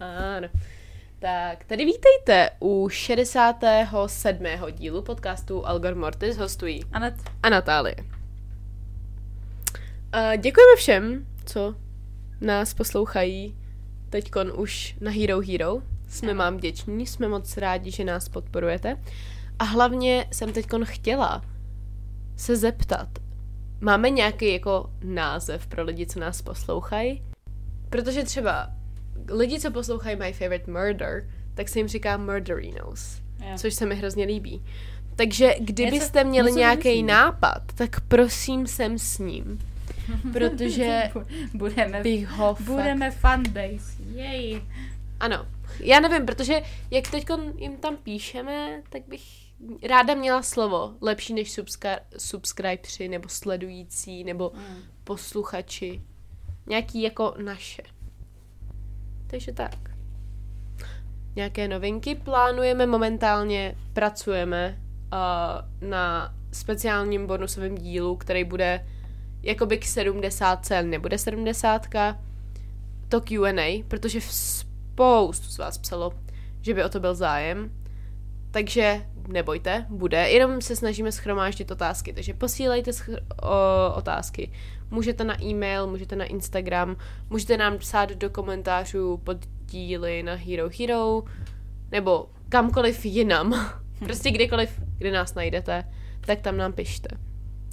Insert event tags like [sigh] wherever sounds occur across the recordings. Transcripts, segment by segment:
Ano. Tak, tady vítejte u 67. dílu podcastu Algor Mortis hostují Anet, a Natálie. A děkujeme všem, co nás poslouchají teďkon už na Hero Hero. Jsme vám vděční, jsme moc rádi, že nás podporujete. A hlavně jsem teďkon chtěla se zeptat, máme nějaký jako název pro lidi, co nás poslouchají? Protože třeba lidi, co poslouchají My Favorite Murder, tak se jim říká Murderinos, Jo. což se mi hrozně líbí. Takže kdybyste Něco- měli nějaký nápad, tak prosím sem s ním. [laughs] Protože budeme, bych ho fakt... budeme fanbase. Jej. Ano. Já nevím, protože jak teď jim tam píšeme, tak bych ráda měla slovo lepší než subscri- subscriberi, nebo sledující, nebo Mm. posluchači. Nějaký jako naše. Takže tak. Nějaké novinky plánujeme momentálně, pracujeme uh, na speciálním bonusovém dílu, který bude jakoby k 70, ale nebude 70, to Q&A, protože v spoustu z vás psalo, že by o to byl zájem. Takže nebojte, bude. Jenom se snažíme schromáždit otázky, takže posílejte o, otázky. Můžete na e-mail, můžete na Instagram, můžete nám psát do komentářů pod díly na Hero Hero, nebo kamkoliv jinam. Prostě kdekoliv, kde nás najdete, tak tam nám pište.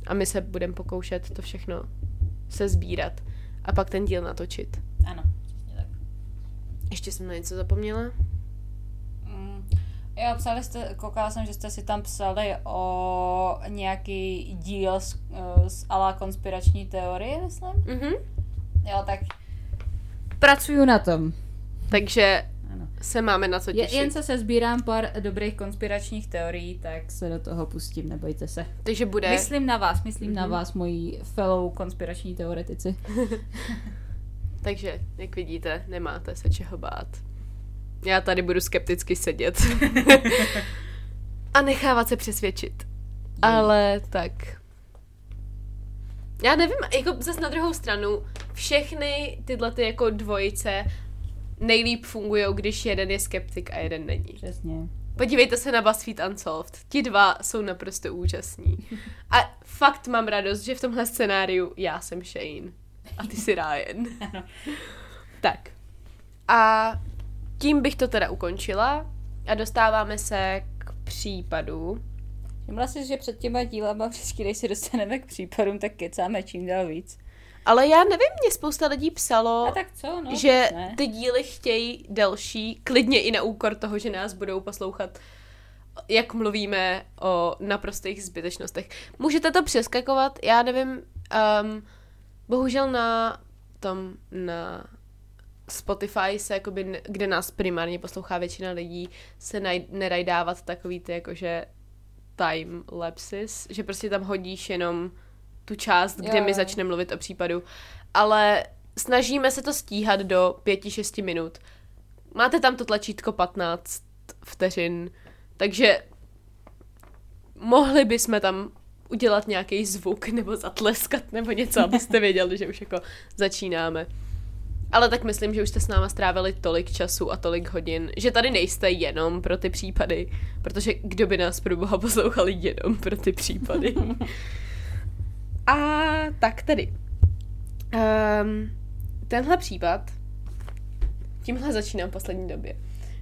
A my se budeme pokoušet to všechno se sbírat a pak ten díl natočit. Ano, přesně tak. Ještě jsem na něco zapomněla? Jo, psali jste, koukala jsem, že jste si tam psali o nějaký díl z, eh, z ala konspirační teorie, myslím. Mhm. Jo, tak pracuju na tom. Takže Ano. se máme na co Je, těšit. jen se sezbírám pár dobrých konspiračních teorií, tak se do toho pustím, nebojte se. Takže bude... Myslím na vás, myslím na Mhm. vás, moji fellow konspirační teoretici. [laughs] [laughs] Takže, jak vidíte, nemáte se čeho bát. Já tady budu skepticky sedět. [laughs] a nechávat se přesvědčit. Ale tak. Já nevím, jako zase na druhou stranu, všechny tyhle ty jako dvojice nejlíp fungují, když jeden je skeptik a jeden není. Přesně. Podívejte se na BuzzFeed Unsolved. Ti dva jsou naprosto úžasní. [laughs] A fakt mám radost, že v tomhle scénáriu já jsem Shane. A ty jsi Ryan. [laughs] Ano. Tak. A tím bych to teda ukončila a dostáváme se k případu. Všimla jsi, že před těma dílama vždycky, když se dostaneme k případům, tak kecáme čím dál víc. Ale já nevím, mě spousta lidí psalo, A tak co, no? že ne. ty díly chtějí delší, klidně i na úkor toho, že nás budou poslouchat, jak mluvíme o naprostých zbytečnostech. Můžete to přeskakovat, já nevím, um, bohužel na tom, na Spotify se, jakoby, kde nás primárně poslouchá většina lidí, se naj, nedají dávat takový ty, jakože time lapses, že prostě tam hodíš jenom tu část, kde Jo, my jo. začneme mluvit o případu. Ale snažíme se to stíhat do 5-6 minut. Máte tam to tlačítko 15 vteřin, takže mohli bychom tam udělat nějaký zvuk nebo zatleskat nebo něco, abyste věděli, že už jako začínáme. Ale tak myslím, že už jste s náma strávili tolik času a tolik hodin, že tady nejste jenom pro ty případy, protože kdo by nás pro boha poslouchal jenom pro ty případy. [laughs] a tak tedy. Um, tenhle případ, tímhle začínám v poslední době,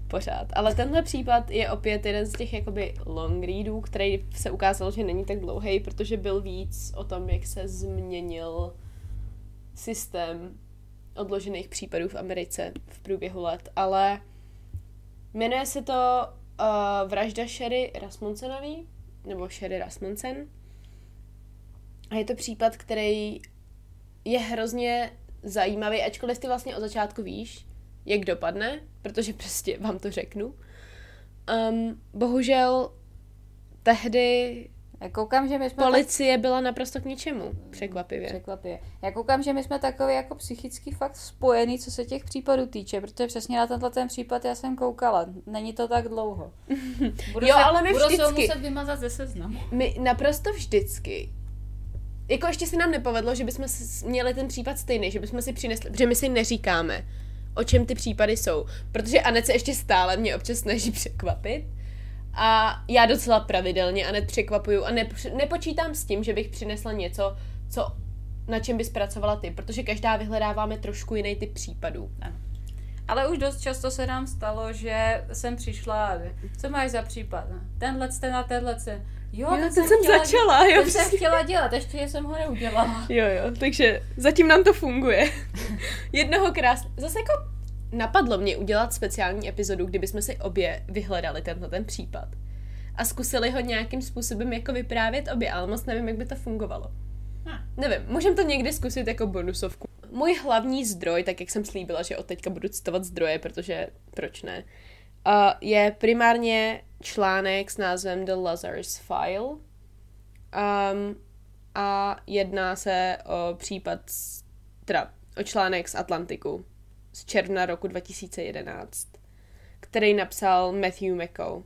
pořád, ale tenhle případ je opět jeden z těch jakoby long readů, který se ukázal, že není tak dlouhý, protože byl víc o tom, jak se změnil systém odložených případů v Americe v průběhu let, ale jmenuje se to uh, Vražda Sherry Rasmussenový, nebo Sherry Rasmussen. A je to případ, který je hrozně zajímavý, ačkoliv ty vlastně od začátku víš, jak dopadne, protože prostě vám to řeknu. Um, bohužel tehdy Já koukám, že my jsme policie byla naprosto k ničemu, tak... překvapivě. Překvapivě. Já koukám, že my jsme takový jako psychicky fakt spojený, co se těch případů týče, protože přesně na tenhle ten případ já jsem koukala. Není to tak dlouho. [laughs] Budu Jo, se, ale my budu vždycky- muset vymazat ze seznamu. My naprosto vždycky jako ještě se nám nepovedlo, že bychom měli ten případ stejný, že bychom si přinesli, protože my si neříkáme, o čem ty případy jsou. Protože Anet se ještě stále mě občas snaží překvapit. A já docela pravidelně Anet překvapuju a nep- nepočítám s tím, že bych přinesla něco, co, na čem bys pracovala ty, protože každá vyhledáváme trošku jiný typ případů. Ale už dost často se nám stalo, že jsem přišla a co máš za případ? Tenhle ten a tenhle ten. Jo, Jo, ten ten jsem chtěla, začala, jo, Ten jsem chtěla dělat, ještě jsem ho neudělala. Jo, jo, takže zatím nám to funguje. [laughs] Jednoho krás... Zase jako napadlo mě udělat speciální epizodu, kdybychom si obě vyhledali tenhle ten případ. A zkusili ho nějakým způsobem jako vyprávět obě, ale moc nevím, jak by to fungovalo. Hm. Nevím, můžeme to někdy zkusit jako bonusovku. Můj hlavní zdroj, tak jak jsem slíbila, že od teďka budu citovat zdroje, protože proč ne, je primárně článek s názvem The Lazarus File. Um, a jedná se o případ, teda o článek z Atlantiku z června roku 2011, který napsal Matthew McCow. Uh,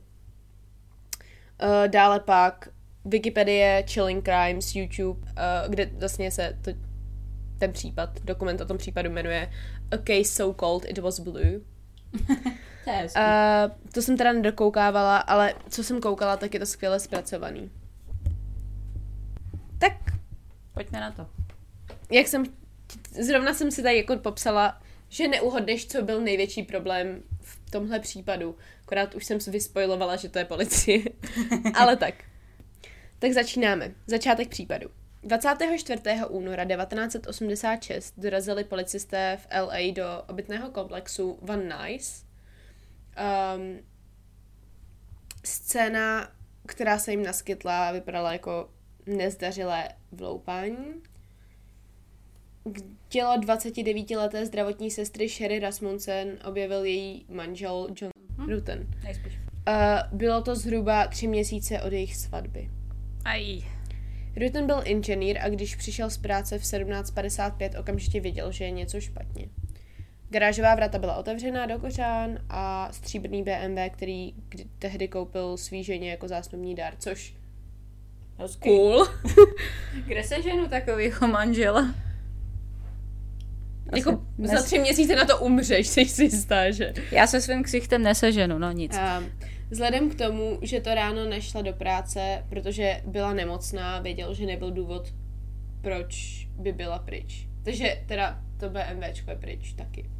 dále pak Wikipedie, Chilling Crimes, YouTube, uh, kde vlastně se to, ten případ, dokument o tom případu jmenuje A Case So Called It Was Blue. [laughs] To je hezký. Uh, to jsem teda nedokoukávala, ale co jsem koukala, tak je to skvěle zpracovaný. Tak Pojďme na to. jak jsem, zrovna jsem si tady jako popsala, že neuhodneš, co byl největší problém v tomhle případu. Akorát už jsem si vyspojlovala, že to je policie. [laughs] Ale tak. Tak začínáme. Začátek případu. 24. února 1986 dorazili policisté v LA do obytného komplexu Van Nuys. Um, scéna, která se jim naskytla, vypadala jako nezdařilé vloupání. Tělo 29-leté zdravotní sestry Sherry Rasmussen objevil její manžel John Rutten. Nejspíš. Uh, bylo to zhruba tři měsíce od jejich svatby. Aj. Rutten byl inženýr a když přišel z práce v 17.55, okamžitě viděl, že je něco špatně. Garážová vrata byla otevřená do kořán a stříbrný BMW, který kdy, tehdy koupil svý ženě jako zásnubní dár, což cool. [laughs] Kde se ženu takovýho manžela? Jako Asi za nes- tři měsíce na to umřeš, [laughs] jsi si jistá, že? Já se svým ksichtem neseženu, no nic. Um, vzhledem k tomu, že to ráno nešla do práce, protože byla nemocná, věděl, že nebyl důvod, proč by byla pryč. Takže teda to BMWčko je pryč taky.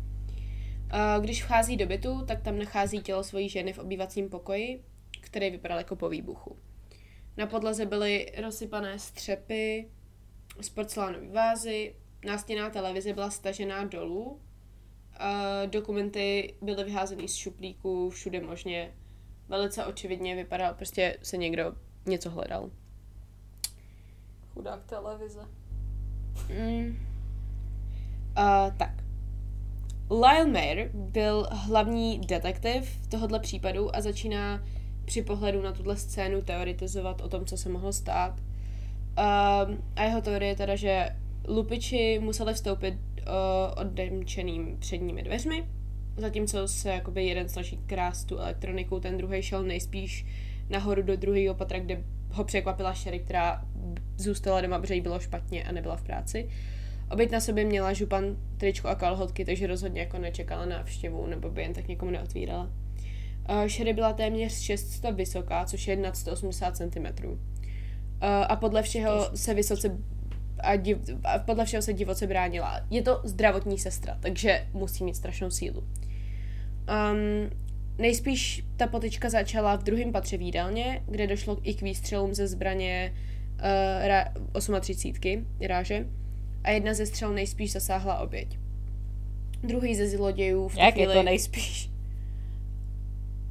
Uh, když vchází do bytu, tak tam nachází tělo svojí ženy v obývacím pokoji, který vypadal jako po výbuchu. Na podlaze byly rozsypané střepy z porcelánové vázy, nástěná televize byla stažená dolů, uh, dokumenty byly vyházeny z šuplíků všude možně. Velice očividně vypadal, prostě se někdo něco hledal. Chudák televize. Mm. Uh, tak. Lyle Mayer byl hlavní detektiv tohohle případu a začíná při pohledu na tuhle scénu teoretizovat o tom, co se mohlo stát. Um, a jeho teorie je teda, že lupiči museli vstoupit uh, odemčeným předními dveřmi, zatímco se jakoby jeden snaží krást tu elektroniku, ten druhý šel nejspíš nahoru do druhého patra, kde ho překvapila Sherry, která zůstala doma, protože jí bylo špatně a nebyla v práci. Oběť na sobě měla župan, tričko a kalhotky, takže rozhodně jako nečekala návštěvu, nebo by jen tak někomu neotvírala. Uh, Sherry byla téměř 600 vysoká, což je nad 180 cm. Uh, a podle všeho se vysoce a, div, a podle všeho se divoce bránila. Je to zdravotní sestra, takže musí mít strašnou sílu. Um, nejspíš ta potička začala v druhém patře v jídelně, kde došlo i k výstřelům ze zbraně uh, ra, 38 ráže a jedna ze střel nejspíš zasáhla oběť. Druhý ze zlodějů v tu Jak chvíli... je to nejspíš?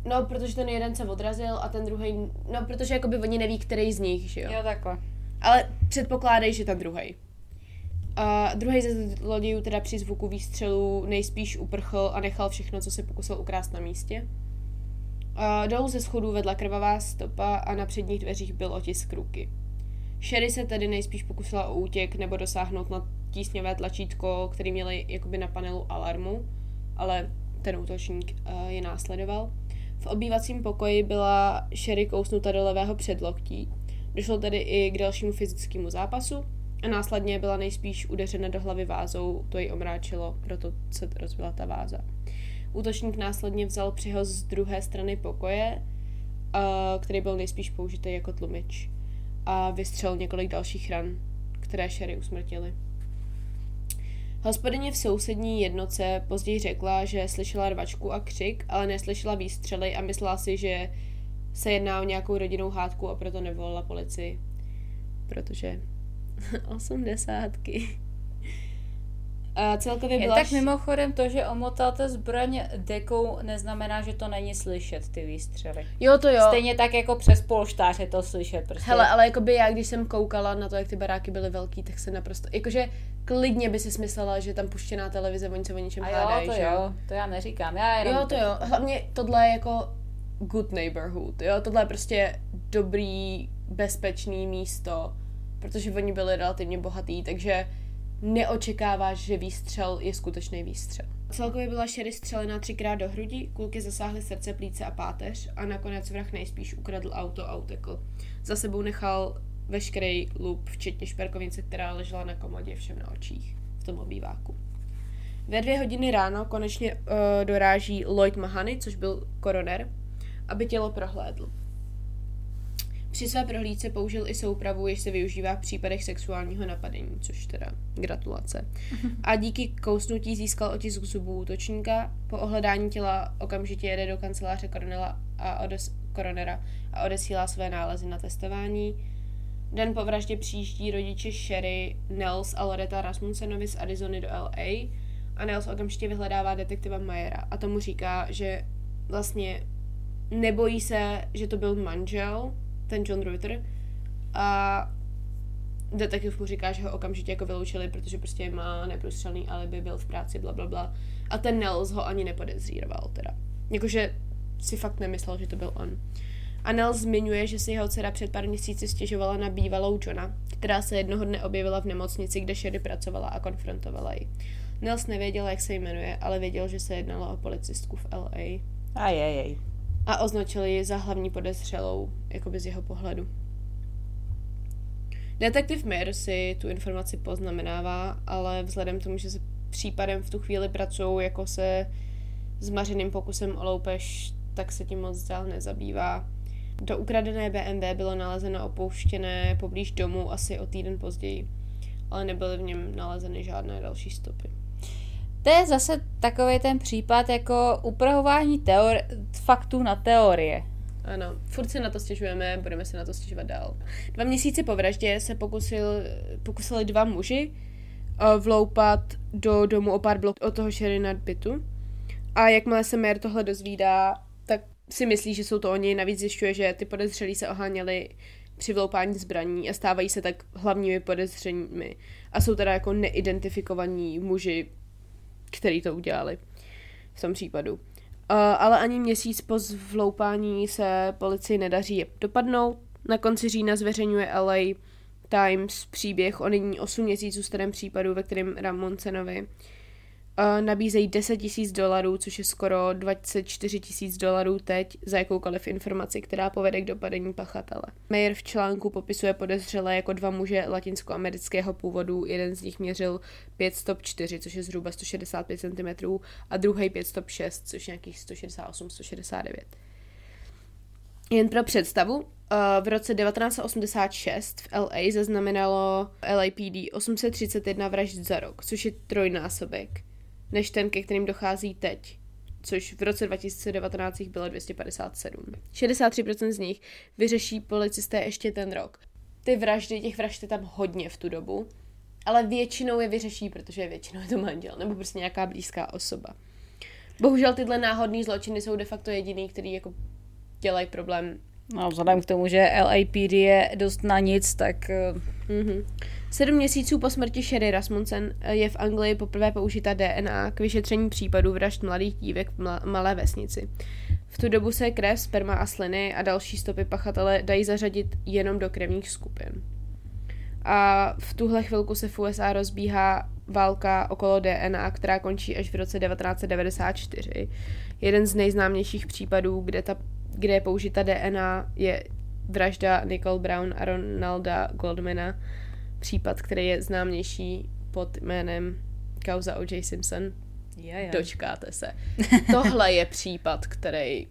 No, protože ten jeden se odrazil a ten druhý, no, protože jakoby oni neví, který z nich, že jo. Jo, takhle. Ale předpokládají, že ten druhý. A druhý ze zlodějů teda při zvuku výstřelu nejspíš uprchl a nechal všechno, co se pokusil ukrást na místě. A dolů ze schodů vedla krvavá stopa a na předních dveřích byl otisk ruky. Sherry se tedy nejspíš pokusila o útěk nebo dosáhnout na tísňové tlačítko, který měli jakoby na panelu alarmu, ale ten útočník uh, je následoval. V obývacím pokoji byla Sherry kousnuta do levého předloktí. Došlo tedy i k dalšímu fyzickému zápasu a následně byla nejspíš udeřena do hlavy vázou, to ji omráčilo, proto se rozbila ta váza. Útočník následně vzal přihoz z druhé strany pokoje, který byl nejspíš použitý jako tlumič a vystřelil několik dalších ran, které Sherry usmrtily. Hospodyně v sousední jednoce později řekla, že slyšela rvačku a křik, ale neslyšela výstřely a myslela si, že se jedná o nějakou rodinnou hádku a proto nevolala policii. Protože [laughs] osmdesátky. A celkově byla... tak mimochodem to, že omotáte zbraň dekou, neznamená, že to není slyšet, ty výstřely. Jo, to jo. Stejně tak jako přes polštář je to slyšet. Prostě. Hele, ale jakoby já, když jsem koukala na to, jak ty baráky byly velký, tak se naprosto, jakože klidně by si smyslela, že tam puštěná televize, oni se o něčem A jo, hádají, to že jo, to já neříkám. Já jenom jo, to jo. Hlavně tohle je jako good neighborhood, jo, tohle je prostě dobrý, bezpečný místo, protože oni byli relativně bohatý, takže neočekáváš, že výstřel je skutečný výstřel. Celkově byla Sherry střelena třikrát do hrudi, kulky zasáhly srdce, plíce a páteř a nakonec vrah nejspíš ukradl auto a utekl. Za sebou nechal veškerý lup, včetně šperkovnice, která ležela na komodě všem na očích v tom obýváku. Ve dvě hodiny ráno konečně uh, doráží Lloyd Mahany, což byl koroner, aby tělo prohlédl. Při své prohlídce použil i soupravu, jež se využívá v případech sexuálního napadení, což teda gratulace. A díky kousnutí získal otisk zubů útočníka. Po ohledání těla okamžitě jede do kanceláře koronela a odes, koronera a odesílá své nálezy na testování. Den po vraždě přijíždí rodiče Sherry, Nels a Loretta Rasmussenovi z Arizony do LA a Nels okamžitě vyhledává detektiva Mayera a tomu říká, že vlastně nebojí se, že to byl manžel, ten John Reuter a detektiv mu říká, že ho okamžitě jako vyloučili, protože prostě má neprůstřelný alibi, byl v práci, bla, bla, bla. A ten Nels ho ani nepodezříroval teda. Jakože si fakt nemyslel, že to byl on. A Nels zmiňuje, že si jeho dcera před pár měsíci stěžovala na bývalou Johna, která se jednoho dne objevila v nemocnici, kde Sherry pracovala a konfrontovala ji. Nels nevěděl, jak se jmenuje, ale věděl, že se jednalo o policistku v LA. A je, jej a označili ji za hlavní podezřelou, jakoby z jeho pohledu. Detektiv Mir si tu informaci poznamenává, ale vzhledem k tomu, že se případem v tu chvíli pracují jako se zmařeným pokusem o loupež, tak se tím moc dál nezabývá. Do ukradené BMW bylo nalezeno opouštěné poblíž domu asi o týden později, ale nebyly v něm nalezeny žádné další stopy. To je zase takový ten případ jako uprahování teori- faktů na teorie. Ano, furt se na to stěžujeme, budeme se na to stěžovat dál. Dva měsíce po vraždě se pokusil, pokusili dva muži uh, vloupat do domu o pár bloků od toho Sherry bytu. A jakmile se Mayer tohle dozvídá, tak si myslí, že jsou to oni. Navíc zjišťuje, že ty podezřelí se oháněli při vloupání zbraní a stávají se tak hlavními podezřeními. A jsou teda jako neidentifikovaní muži který to udělali v tom případu. Uh, ale ani měsíc po zvloupání se policii nedaří je dopadnout. Na konci října zveřejňuje LA Times příběh o nyní 8 měsíců starém případu, ve kterém Ramoncenovi nabízejí 10 tisíc dolarů, což je skoro 24 tisíc dolarů teď za jakoukoliv informaci, která povede k dopadení pachatele. Mayer v článku popisuje podezřelé jako dva muže latinskoamerického původu, jeden z nich měřil 5 stop 4, což je zhruba 165 cm, a druhý 5 stop 6, což je nějakých 168-169. Jen pro představu, v roce 1986 v LA zaznamenalo LAPD 831 vražd za rok, což je trojnásobek než ten, ke kterým dochází teď, což v roce 2019 bylo 257. 63% z nich vyřeší policisté ještě ten rok. Ty vraždy, těch vražd je tam hodně v tu dobu, ale většinou je vyřeší, protože většinou je to manžel nebo prostě nějaká blízká osoba. Bohužel tyhle náhodné zločiny jsou de facto jediný, který jako dělají problém. No, vzhledem k tomu, že LAPD je dost na nic, tak... Mm-hmm. Sedm měsíců po smrti Sherry Rasmussen je v Anglii poprvé použita DNA k vyšetření případů vražd mladých dívek v malé vesnici. V tu dobu se krev, sperma a sliny a další stopy pachatele dají zařadit jenom do krevních skupin. A v tuhle chvilku se v USA rozbíhá válka okolo DNA, která končí až v roce 1994. Jeden z nejznámějších případů, kde, ta, kde je použita DNA, je vražda Nicole Brown a Ronalda Goldmana, případ, který je známější pod jménem kauza O.J. Simpson. Je, je. Dočkáte se. [laughs] Tohle je případ, který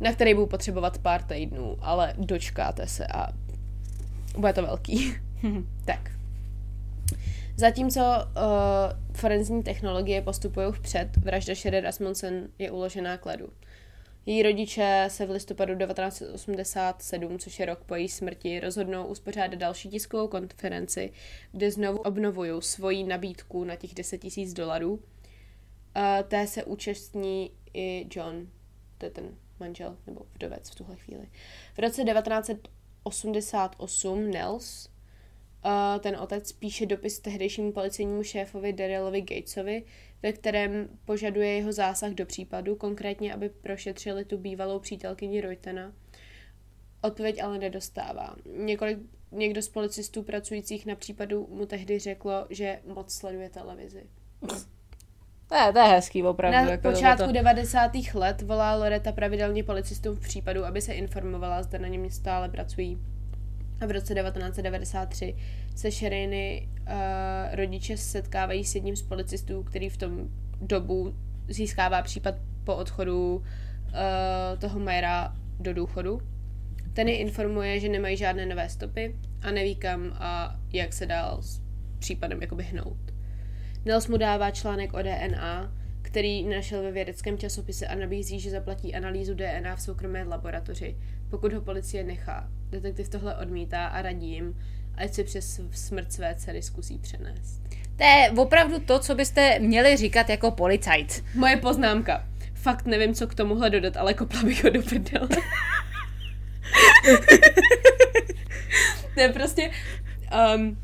na který budu potřebovat pár týdnů, ale dočkáte se a bude to velký. [laughs] tak. Zatímco uh, forenzní technologie postupují vpřed, vražda Sherry Rasmussen je uložená k ledu. Její rodiče se v listopadu 1987, což je rok po její smrti, rozhodnou uspořádat další tiskovou konferenci, kde znovu obnovují svoji nabídku na těch 10 000 dolarů. Té se účastní i John, to je ten manžel nebo vdovec v tuhle chvíli. V roce 1988 Nels, ten otec, píše dopis tehdejšímu policejnímu šéfovi Darylovi Gatesovi, ve kterém požaduje jeho zásah do případu, konkrétně, aby prošetřili tu bývalou přítelkyni Reutena. Odpověď ale nedostává. Několik, někdo z policistů pracujících na případu mu tehdy řeklo, že moc sleduje televizi. To je, to je hezký opravdu. Na jako počátku to... 90. let volá Loreta pravidelně policistům v případu, aby se informovala, zda na něm stále pracují. A v roce 1993 se Sheriny uh, rodiče setkávají s jedním z policistů, který v tom dobu získává případ po odchodu uh, toho Majera do důchodu. Ten je informuje, že nemají žádné nové stopy a neví kam a jak se dál s případem jakoby hnout. Nels mu dává článek o DNA, který našel ve vědeckém časopise a nabízí, že zaplatí analýzu DNA v soukromé laboratoři, pokud ho policie nechá. Detektiv tohle odmítá a radí jim, ať se přes smrt své dcery zkusí přenést. To je opravdu to, co byste měli říkat jako policajt. Moje poznámka. Fakt nevím, co k tomuhle dodat, ale kopla bych ho do prdele. [laughs] ne, prostě um,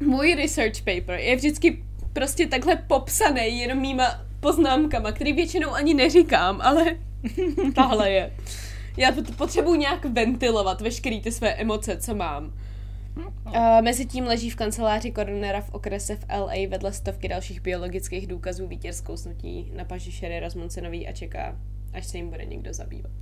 můj research paper je vždycky prostě takhle popsaný jenom mýma poznámkama, který většinou ani neříkám, ale [laughs] tahle je. Já potřebuji nějak ventilovat veškeré ty své emoce, co mám. Uh, mezi tím leží v kanceláři koronera v okrese v LA vedle stovky dalších biologických důkazů vítězskou snutí na paži Sherry Rasmussenový a čeká, až se jim bude někdo zabývat.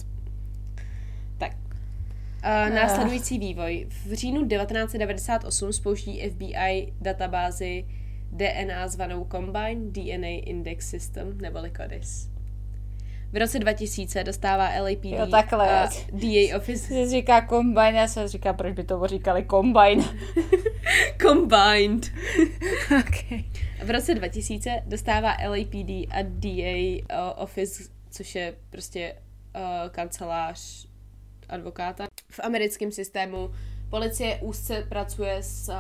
Tak. Uh, následující vývoj. V říjnu 1998 spouští FBI databázi DNA zvanou Combine DNA Index System, neboli CODIS. V roce 2000 dostává LAPD jo, takhle. a DA Office... [laughs] Se říká Combine, já se říká, proč by to říkali Combine. [laughs] Combined. [laughs] okay. V roce 2000 dostává LAPD a DA Office, což je prostě uh, kancelář advokáta. V americkém systému policie úzce pracuje s uh,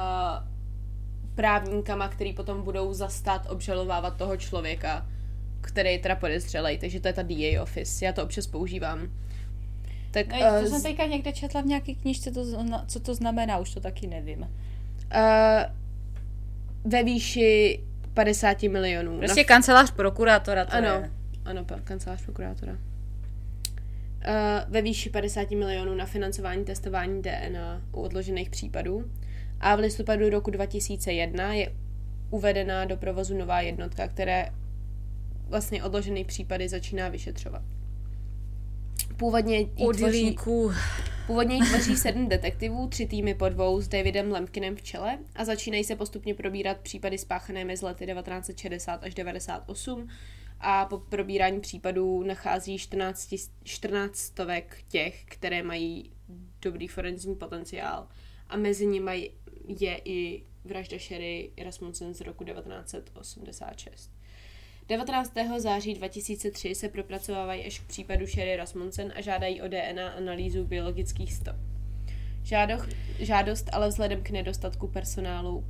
právníkama, který potom budou zastat obžalovávat toho člověka, který je teda podezřelej, takže to je ta DA office, já to občas používám. Tak, no, to uh, jsem teďka někde četla v nějaké knižce, to, co to znamená, už to taky nevím. Uh, ve výši 50 milionů. Prostě na... kancelář prokurátora to Ano, je. ano, kancelář prokurátora. Uh, ve výši 50 milionů na financování testování DNA u odložených případů a v listopadu roku 2001 je uvedená do provozu nová jednotka, které vlastně odložený případy začíná vyšetřovat. Původně jí tvoří, původně jí tvoří sedm detektivů, tři týmy po dvou s Davidem Lempkinem v čele a začínají se postupně probírat případy spáchané mezi lety 1960 až 98 a po probírání případů nachází 14, 14 stovek těch, které mají dobrý forenzní potenciál a mezi nimi je i vražda Sherry Rasmussen z roku 1986. 19. září 2003 se propracovávají až k případu Sherry Rasmussen a žádají o DNA analýzu biologických stop. Žádoch, žádost ale vzhledem k nedostatku personálu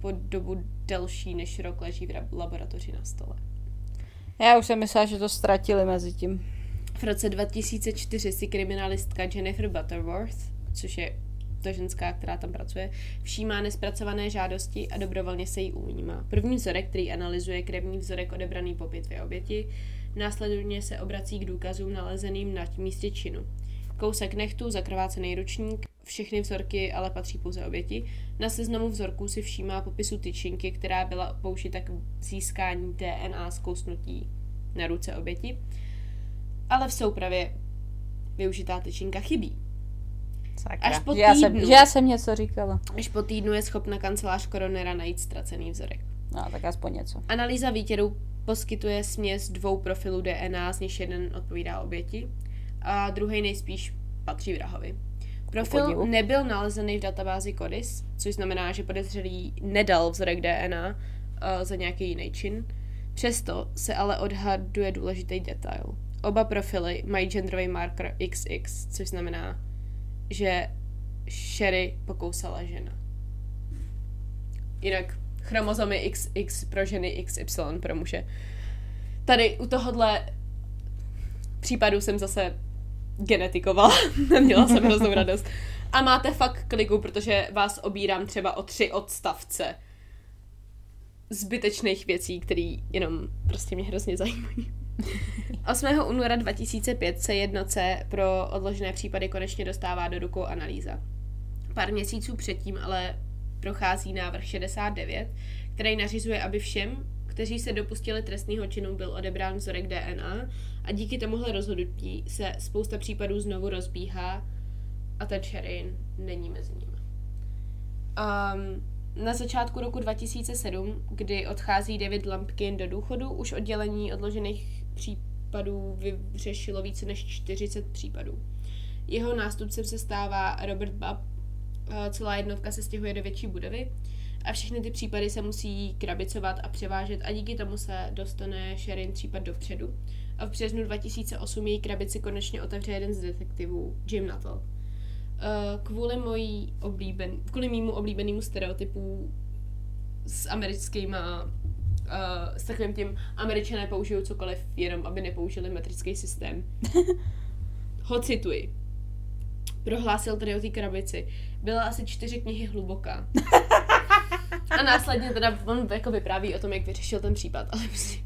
po dobu delší než rok leží v laboratoři na stole. Já už jsem myslela, že to ztratili mezi tím. V roce 2004 si kriminalistka Jennifer Butterworth, což je ta ženská, která tam pracuje, všímá nespracované žádosti a dobrovolně se jí ujímá. První vzorek, který analyzuje krevní vzorek odebraný po pitvě oběti, následně se obrací k důkazům nalezeným na místě činu. Kousek nechtu, zakrvácený ručník, všechny vzorky ale patří pouze oběti. Na seznamu vzorků si všímá popisu tyčinky, která byla použita k získání DNA zkousnutí na ruce oběti. Ale v soupravě využitá tyčinka chybí. Sakra. Až po že, já jsem, týdnu. že já jsem něco říkala. Až po týdnu je schopna kancelář koronera najít ztracený vzorek. No, tak aspoň něco. Analýza výtěru poskytuje směs dvou profilů DNA, z nichž jeden odpovídá oběti a druhý nejspíš patří vrahovi. Profil nebyl nalezený v databázi CODIS, což znamená, že podezřelý nedal vzorek DNA uh, za nějaký jiný čin. Přesto se ale odhaduje důležitý detail. Oba profily mají genderový marker XX, což znamená, že Sherry pokousala žena. Jinak chromozomy XX pro ženy, XY pro muže. Tady u tohohle případu jsem zase genetikovala. [laughs] Měla jsem hroznou radost. A máte fakt kliku, protože vás obírám třeba o tři odstavce zbytečných věcí, které jenom prostě mě hrozně zajímají. [laughs] 8. února 2005 se jednoce pro odložené případy konečně dostává do rukou analýza. Pár měsíců předtím ale prochází návrh 69, který nařizuje, aby všem, kteří se dopustili trestného činu, byl odebrán vzorek DNA a díky tomuhle rozhodnutí se spousta případů znovu rozbíhá a ten Sherin není mezi nimi. Um, na začátku roku 2007, kdy odchází David Lampkin do důchodu, už oddělení odložených případů vyřešilo více než 40 případů. Jeho nástupcem se stává Robert Bubb, a celá jednotka se stěhuje do větší budovy a všechny ty případy se musí krabicovat a převážet a díky tomu se dostane Sherin případ dopředu. A v březnu 2008 její krabici konečně otevře jeden z detektivů, Jim Nuttall. Eh, Kvůli mojí oblíben, kvůli mýmu oblíbenému stereotypu s americkýma uh, s takovým tím američané použijou cokoliv, jenom aby nepoužili metrický systém. [laughs] Ho cituji. Prohlásil tady o té krabici. Byla asi čtyři knihy hluboká. A následně teda on jako vypráví o tom, jak vyřešil ten případ, ale prostě... [laughs]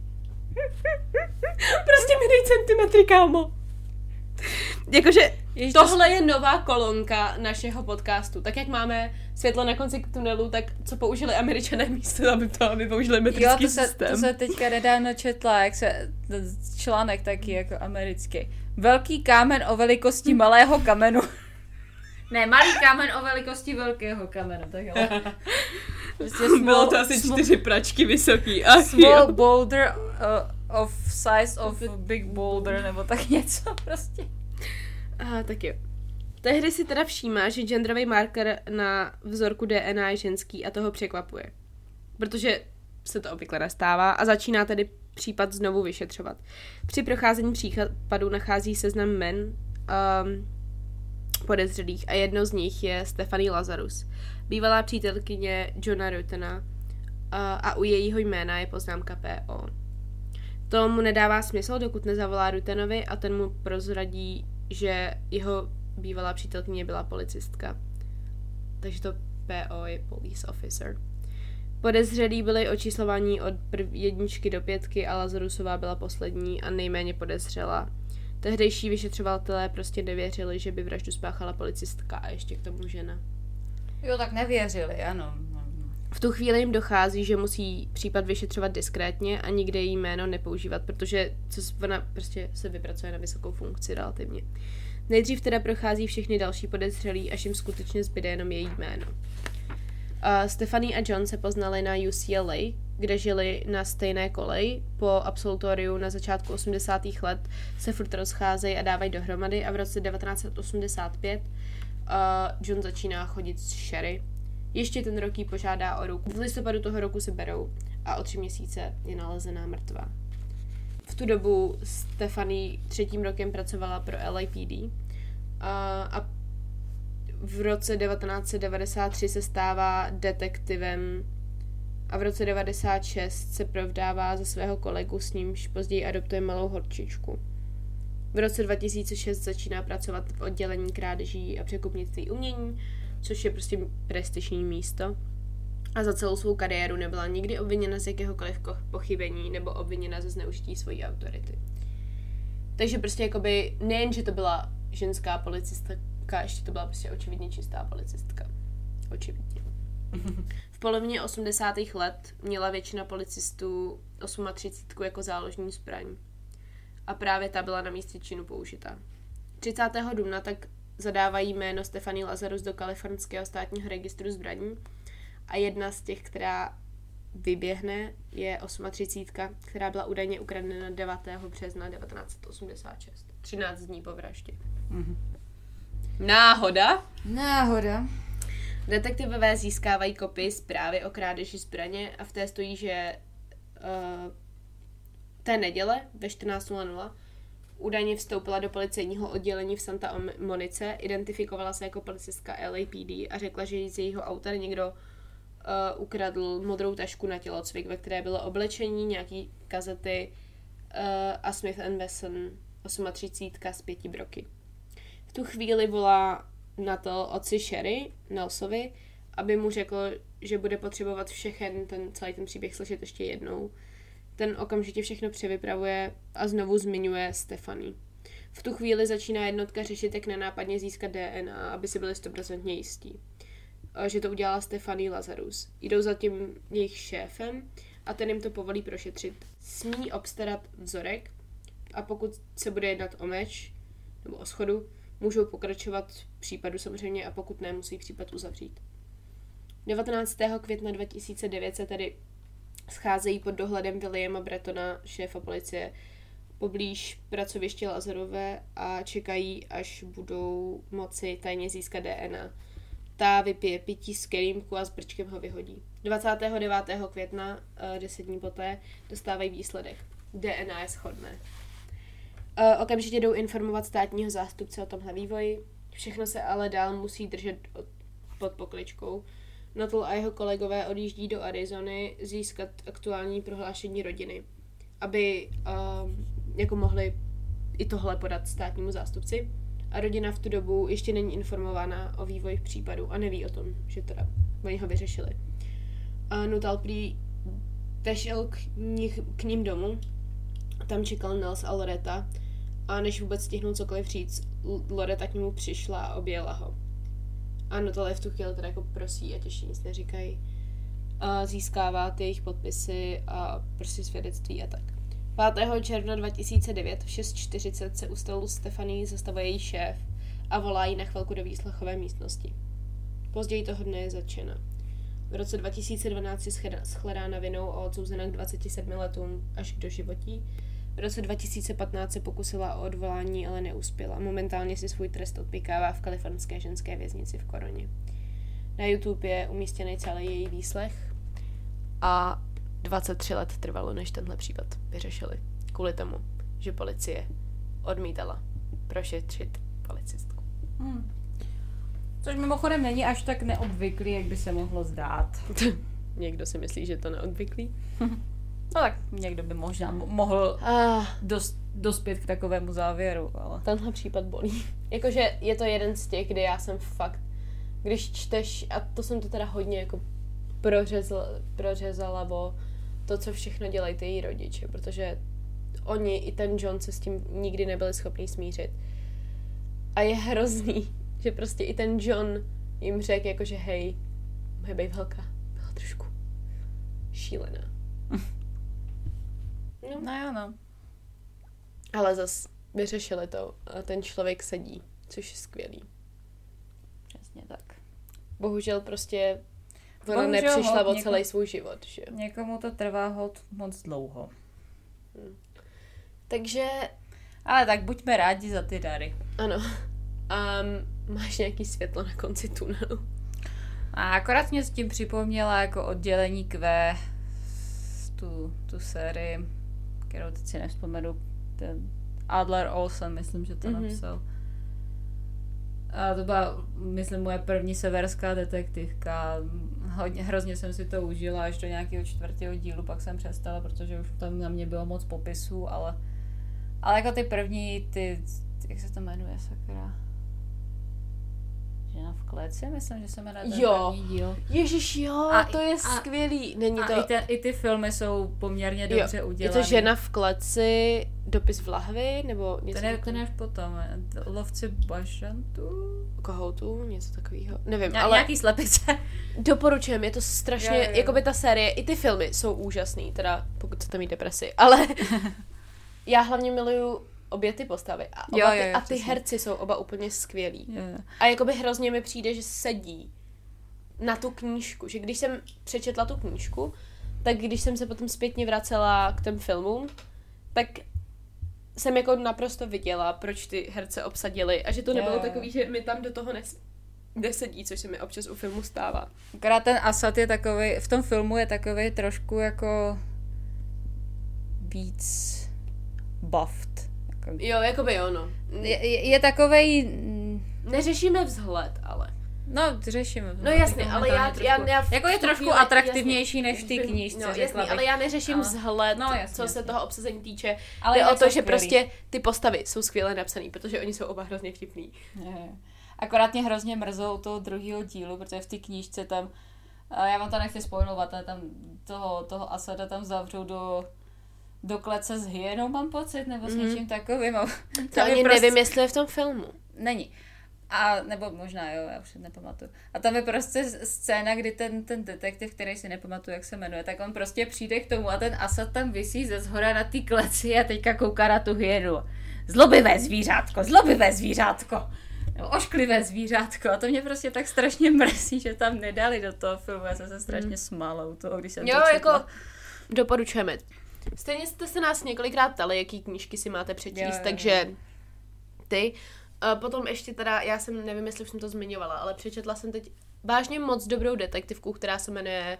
prostě mi dej centimetry, kámo. [laughs] Jakože Ježiš, to tohle je nová kolonka našeho podcastu. Tak jak máme světlo na konci tunelu, tak co použili američané místo, aby to, aby použili metrický Jo, to se, systém. to se teďka nedávno četla, jak se článek taky jako americký. Velký kámen o velikosti malého kamenu. [laughs] Ne, malý kámen o velikosti velkého kamenu, takhle. [laughs] Prostě small, Bylo to asi small, čtyři pračky vysoký. Ach, small jo. boulder uh, of size of big boulder, nebo tak něco [laughs] prostě. Aha, tak jo. Tehdy si teda všímá, že genderový marker na vzorku DNA je ženský a toho překvapuje. Protože se to obvykle nestává a začíná tedy případ znovu vyšetřovat. Při procházení případu nachází seznam men um, podezřelých a jedno z nich je Stephanie Lazarus, bývalá přítelkyně Johna Ruttena uh, a u jejího jména je poznámka PO. To mu nedává smysl, dokud nezavolá Rutenovi a ten mu prozradí, že jeho bývalá přítelkyně byla policistka. Takže to PO je police officer. Podezřelí byli očíslovaní od prv, jedničky do pětky a Lazarusová byla poslední a nejméně podezřela. Tehdejší vyšetřovatelé prostě nevěřili, že by vraždu spáchala policistka a ještě k tomu žena. Jo, tak nevěřili, ano. V tu chvíli jim dochází, že musí případ vyšetřovat diskrétně a nikde její jméno nepoužívat, protože co ona prostě se vypracuje na vysokou funkci relativně. Nejdřív teda prochází všechny další podezřelí, až jim skutečně zbyde jenom její jméno. Uh, Stephanie a John se poznali na UCLA, kde žili na stejné koleji. Po absolutoriu na začátku 80. let se furt rozcházejí a dávají dohromady a v roce 1985 uh, John začíná chodit s Sherry. Ještě ten rok jí požádá o ruku. V listopadu toho roku se berou a o tři měsíce je nalezená mrtvá. V tu dobu Stephanie třetím rokem pracovala pro LAPD a, a v roce 1993 se stává detektivem a v roce 96 se provdává za svého kolegu, s nímž později adoptuje malou horčičku. V roce 2006 začíná pracovat v oddělení krádeží a překupnictví umění což je prostě prestižní místo. A za celou svou kariéru nebyla nikdy obviněna z jakéhokoliv pochybení nebo obviněna ze zneužití svojí autority. Takže prostě jakoby nejen, že to byla ženská policistka, ještě to byla prostě očividně čistá policistka. Očividně. V polovině 80. let měla většina policistů 38 jako záložní zbraň. A právě ta byla na místě činu použita. 30. dubna tak zadávají jméno Stefany Lazarus do kalifornského státního registru zbraní a jedna z těch, která vyběhne, je 38, která byla údajně ukradena 9. března 1986. 13 dní po vraždě. Mm-hmm. Náhoda? Náhoda. Detektivové získávají kopii zprávy o krádeži zbraně a v té stojí, že uh, té neděle ve 14.00 údajně vstoupila do policejního oddělení v Santa Monice, identifikovala se jako policistka LAPD a řekla, že z jejího auta někdo uh, ukradl modrou tašku na tělocvik, ve které bylo oblečení, nějaký kazety uh, a Smith Wesson 38 z pěti broky. V tu chvíli volá na to otci Sherry, Nelsovi, aby mu řekl, že bude potřebovat všechen ten celý ten příběh slyšet ještě jednou. Ten okamžitě všechno převypravuje a znovu zmiňuje Stefany. V tu chvíli začíná jednotka řešit, jak nenápadně získat DNA, aby si byli 100% jistí. Že to udělala Stefany Lazarus. Jdou za tím jejich šéfem a ten jim to povolí prošetřit. Smí obstarat vzorek a pokud se bude jednat o meč nebo o schodu, můžou pokračovat v případu samozřejmě a pokud ne, musí případ uzavřít. 19. května 2009 se tedy scházejí pod dohledem Williama Bretona, šéfa policie, poblíž pracoviště Lazarové a čekají, až budou moci tajně získat DNA. Ta vypije pití z kelímku a s brčkem ho vyhodí. 29. května, 10 eh, dní poté, dostávají výsledek. DNA je shodné. Eh, okamžitě jdou informovat státního zástupce o tomhle vývoji. Všechno se ale dál musí držet pod pokličkou. Nuttall a jeho kolegové odjíždí do Arizony získat aktuální prohlášení rodiny, aby uh, jako mohli i tohle podat státnímu zástupci. A rodina v tu dobu ještě není informována o vývoji v případu a neví o tom, že teda oni ho vyřešili. A Nuttall prý vešel k, nich, k ním domu, tam čekal Nels a Loreta a než vůbec stihnul cokoliv říct, Loreta k němu přišla a objela ho. Ano, tohle v tu chvíli teda jako prosí, ať ještě nic neříkají. A získává ty jejich podpisy a prostě svědectví a tak. 5. června 2009 v 6.40 se u stolu Stefaní zastavuje její šéf a volá ji na chvilku do výslechové místnosti. Později toho dne je začena. V roce 2012 je shledána vinou a odsouzena k 27 letům až k doživotí v roce 2015 se pokusila o odvolání, ale neuspěla. Momentálně si svůj trest odpikává v kalifornské ženské věznici v Koroně. Na YouTube je umístěný celý její výslech a 23 let trvalo, než tenhle případ vyřešili. Kvůli tomu, že policie odmítala prošetřit policistku. Hmm. Což mimochodem není až tak neobvyklý, jak by se mohlo zdát. [laughs] Někdo si myslí, že to neobvyklý? [laughs] No tak někdo by možná mohl ah. dos, dospět k takovému závěru, ale... Tenhle případ bolí. [laughs] Jakože je to jeden z těch, kdy já jsem fakt, když čteš, a to jsem to teda hodně jako prořezla, prořezala, bo to, co všechno dělají ty její rodiče, protože oni i ten John se s tím nikdy nebyli schopni smířit. A je hrozný, [laughs] že prostě i ten John jim řekl jakože hej, moje bejvalka byla trošku šílená. [laughs] No, no jo, no. Ale zas vyřešili to a ten člověk sedí, což je skvělý. Přesně tak. Bohužel prostě ona Bohužel nepřišla o celý svůj život, že Někomu to trvá hod moc dlouho. Hmm. Takže... Ale tak buďme rádi za ty dary. Ano. [laughs] Um, máš nějaký světlo na konci tunelu? A akorát mě s tím připomněla jako oddělení Q tu, tu sérii kterou teď si nevzpomenu, ten Adler Olsen, myslím, že to mm-hmm. napsal. A to byla, myslím, moje první severská detektivka. Hodně, hrozně jsem si to užila až do nějakého čtvrtého dílu, pak jsem přestala, protože už tam na mě bylo moc popisů, ale, ale jako ty první, ty, jak se to jmenuje, sakra? Žena v kleci, myslím, že se jmenuje ten Jo. první díl. Ježíš, jo, A- to je a- skvělý. Není A to... i, ten, i ty filmy jsou poměrně dobře jo, je udělané. to žena v kleci, dopis v lahvi, nebo něco Ten je, ten takového? je potom. eh, Lovci bažantů? Kohoutů, něco takového. Nevím, Ně- ale Nějaký slepice. doporučujem, je to strašně, Jo, jo, jo. jako by ta série, i ty filmy jsou úžasný, teda pokud chcete mít depresi, ale [laughs] já hlavně miluju obě ty postavy a, oba Jo, ty, jo, jo, a ty přesně. herci jsou oba úplně skvělí. Je. A jakoby hrozně mi přijde, že sedí na tu knížku, že když jsem přečetla tu knížku, tak když jsem se potom zpětně vracela k těm filmům, tak jsem jako naprosto viděla, proč ty herce obsadili a že to Jo, nebylo jo. takový, že mi tam do toho nes- nesedí, což se mi občas u filmu stává. Akorát ten Asad je takový, v tom filmu je takový trošku jako víc buffed. Jako, Jo, jakoby jo, no. je, je, je takovej, Neřešíme vzhled, ale. no řešíme. No jasně, Jako ale já, já, trošku- já v Jako je trošku chvíli- atraktivnější než v té knížce, No jasně, bych. ale já neřeším Ale- vzhled, No, jasně, co se jasně. toho obsazení týče. Ale Jde o to, jsou že skvělý. prostě ty postavy jsou skvěle napsané, protože oni jsou oba hrozně vtipný. Je, je. Akorát mě hrozně mrzelo u toho druhého dílu, protože v té knížce tam, já vám to nechci spojovat, ale tam toho, toho Asada tam zavřou do, do klece s hyenou, mám pocit, nebo s Mhm. něčím takovým. To tam je ani prostě- nevím, jestli je v tom filmu. Není. A, nebo možná jo, já už si nepamatuju. A tam je prostě scéna, kdy ten, ten detektiv, který si nepamatuju, jak se jmenuje, tak on prostě přijde k tomu a ten Asad tam visí ze zhora na té kleci a teďka kouká na tu hyenu. Zlobivé zvířátko, zlobivé zvířátko. Nebo ošklivé zvířátko. A to mě prostě tak strašně mrzí, že tam nedali do toho filmu. Já jsem se strašně smála u toho, když jsem Jo, to četla. jako doporučujeme. Stejně jste se nás několikrát ptali, jaký knížky si máte přečíst, Jo, jo, jo. takže ty. A potom ještě teda, já jsem, nevím, jestli už jsem to zmiňovala, ale přečetla jsem teď vážně moc dobrou detektivku, která se jmenuje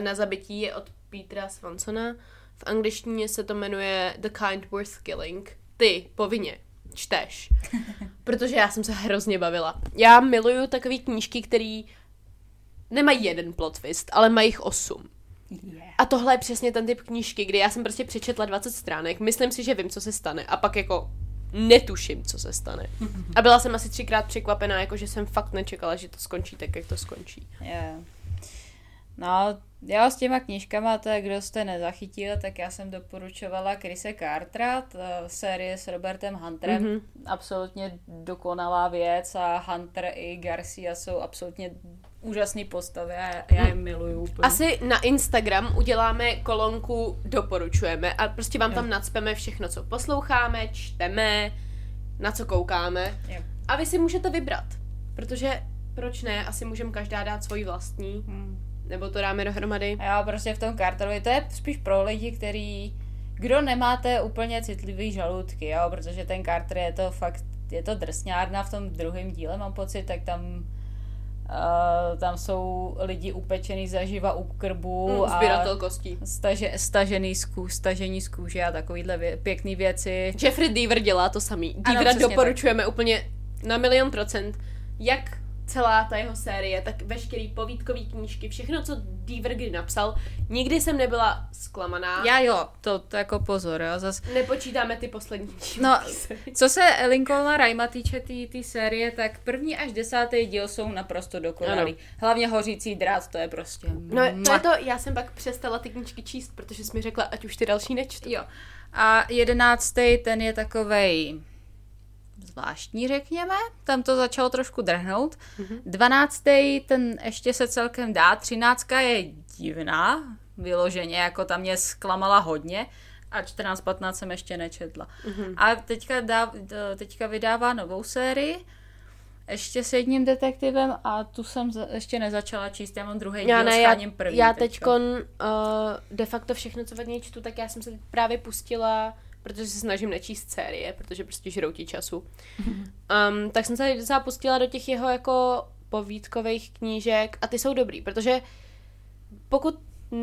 Na zabití je od Petra Swansona. V angličtině se to jmenuje The Kind Worth Killing. Ty, povinně, čteš. [laughs] Protože já jsem se hrozně bavila. Já miluju takové knížky, které nemají jeden plot twist, ale mají jich osm. Yeah. A tohle je přesně ten typ knížky, kdy já jsem prostě přečetla 20 stránek, myslím si, že vím, co se stane a pak jako netuším, co se stane. [laughs] A byla jsem asi třikrát překvapená, jako že jsem fakt nečekala, že to skončí tak, jak to skončí. Jo. No, já s těma knížkama, tak kdo jste nezachytil, tak já jsem doporučovala Krise Cartera, série s Robertem Hunterem. Mhm. Mm-hmm. Absolutně dokonalá věc a Hunter i Garcia jsou absolutně úžasné postavy a já, já je miluju úplně. Asi na Instagram uděláme kolonku doporučujeme a prostě vám tam nadspeme všechno, co posloucháme, čteme, na co koukáme. Jo. A vy si můžete vybrat, protože proč ne, asi můžeme každá dát svoji vlastní, Hmm. nebo to dáme dohromady. A já prostě v tom Carterovi, to je spíš pro lidi, který, kdo nemáte úplně citlivý žaludky, jo, protože ten Carter je to fakt, je to drsňárna v tom druhém díle, mám pocit, tak tam Uh, tam jsou lidi upečený zaživa u krbu Mm, Sběratel kostí. staže, stažený z ků, stažení z kůže a takovýhle vě, pěkný věci. Jeffrey Deaver dělá to samý. Deavera přesně doporučujeme úplně na milion procent. Jak celá ta jeho série, tak veškerý povídkový knížky, všechno, co Deaver kdy napsal, nikdy jsem nebyla zklamaná. Já jo, to, to jako pozor, jo, zas Nepočítáme ty poslední. No, [laughs] co se Lincolna Rhyma týče té tý, tý série, tak první až desátý díl jsou naprosto dokonalý. Ano. Hlavně hořící drát, to je prostě... No, to je to, já jsem pak přestala ty knížky číst, protože jsi mi řekla, ať už ty další nečtu. Jo. A jedenáctý, ten je takovej zvláštní, řekněme. Tam to začalo trošku drhnout. Dvanáctý, ten ještě se celkem dá. Třináctka je divná, vyloženě, jako tam mě zklamala hodně. A 14-15 jsem ještě nečetla. Mhm. A teďka, dá, teďka vydává novou sérii, ještě s jedním detektivem a tu jsem za, ještě nezačala číst, já mám druhý Já díl, ne, já, první já teďkon uh, de facto všechno, co od něj čtu, tak já jsem se právě pustila, protože se snažím nečíst série, protože prostě žrou ti času. Um, tak jsem se zapustila do těch jeho jako povídkových knížek a ty jsou dobrý, protože pokud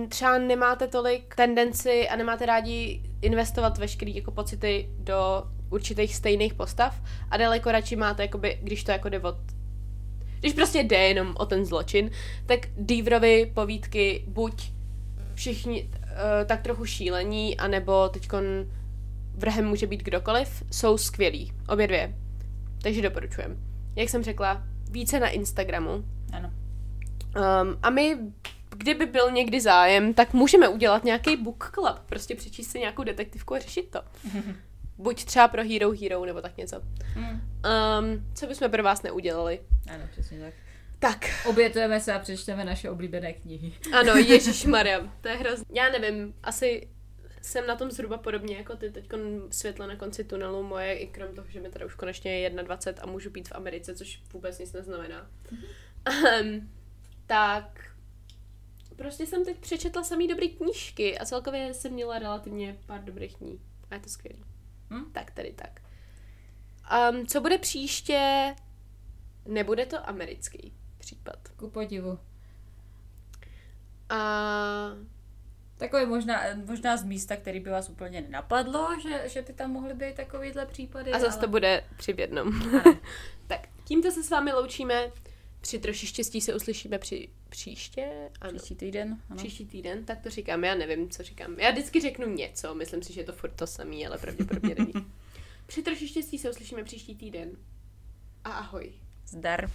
třeba nemáte tolik tendenci a nemáte rádi investovat veškerý jako pocity do určitých stejných postav a daleko radši máte, jakoby, když to jako jde od když prostě jde jenom o ten zločin, tak Deaverovy povídky buď všichni uh, tak trochu šílení, anebo teďkon vrhem může být kdokoliv, jsou skvělí. Obě dvě. Takže doporučujem. Jak jsem řekla, více na Instagramu. Ano. Um, a my, kdyby byl někdy zájem, tak můžeme udělat nějaký book club, prostě přečíst si nějakou detektivku a řešit to. [laughs] Buď třeba pro Hero Hero, nebo tak něco. Mm. Um, co bychom pro vás neudělali? Ano, přesně tak. Tak, Obětujeme se a přečteme naše oblíbené knihy. ano, Ježíš [laughs] Maria, to je hrozně. Já nevím, asi jsem na tom zhruba podobně jako ty, teď světlo na konci tunelu moje, i krom toho, že mi teda už konečně je 21 a můžu být v Americe, což vůbec nic neznamená. Um, tak prostě jsem teď přečetla samý dobrý knížky a celkově jsem měla relativně pár dobrých dní. A je to skvělý. Hm? Tak tedy tak. Um, co bude příště? Nebude to americký případ. Ku podivu. A Takové možná, možná z místa, který by vás úplně nenapadlo, že, že by tam mohly být takovýhle případy. A zase ale... to bude při v jednom. [laughs] tak, tímto se s vámi loučíme. Při troši štěstí se uslyšíme při příště. Ano. Příští týden. Ano. Příští týden, tak to říkám, já nevím, co říkám. Já vždycky řeknu něco, myslím si, že je to furt to samý, ale pravděpodobně není. [laughs] Při troši štěstí se uslyšíme příští týden. A ahoj. Zdar.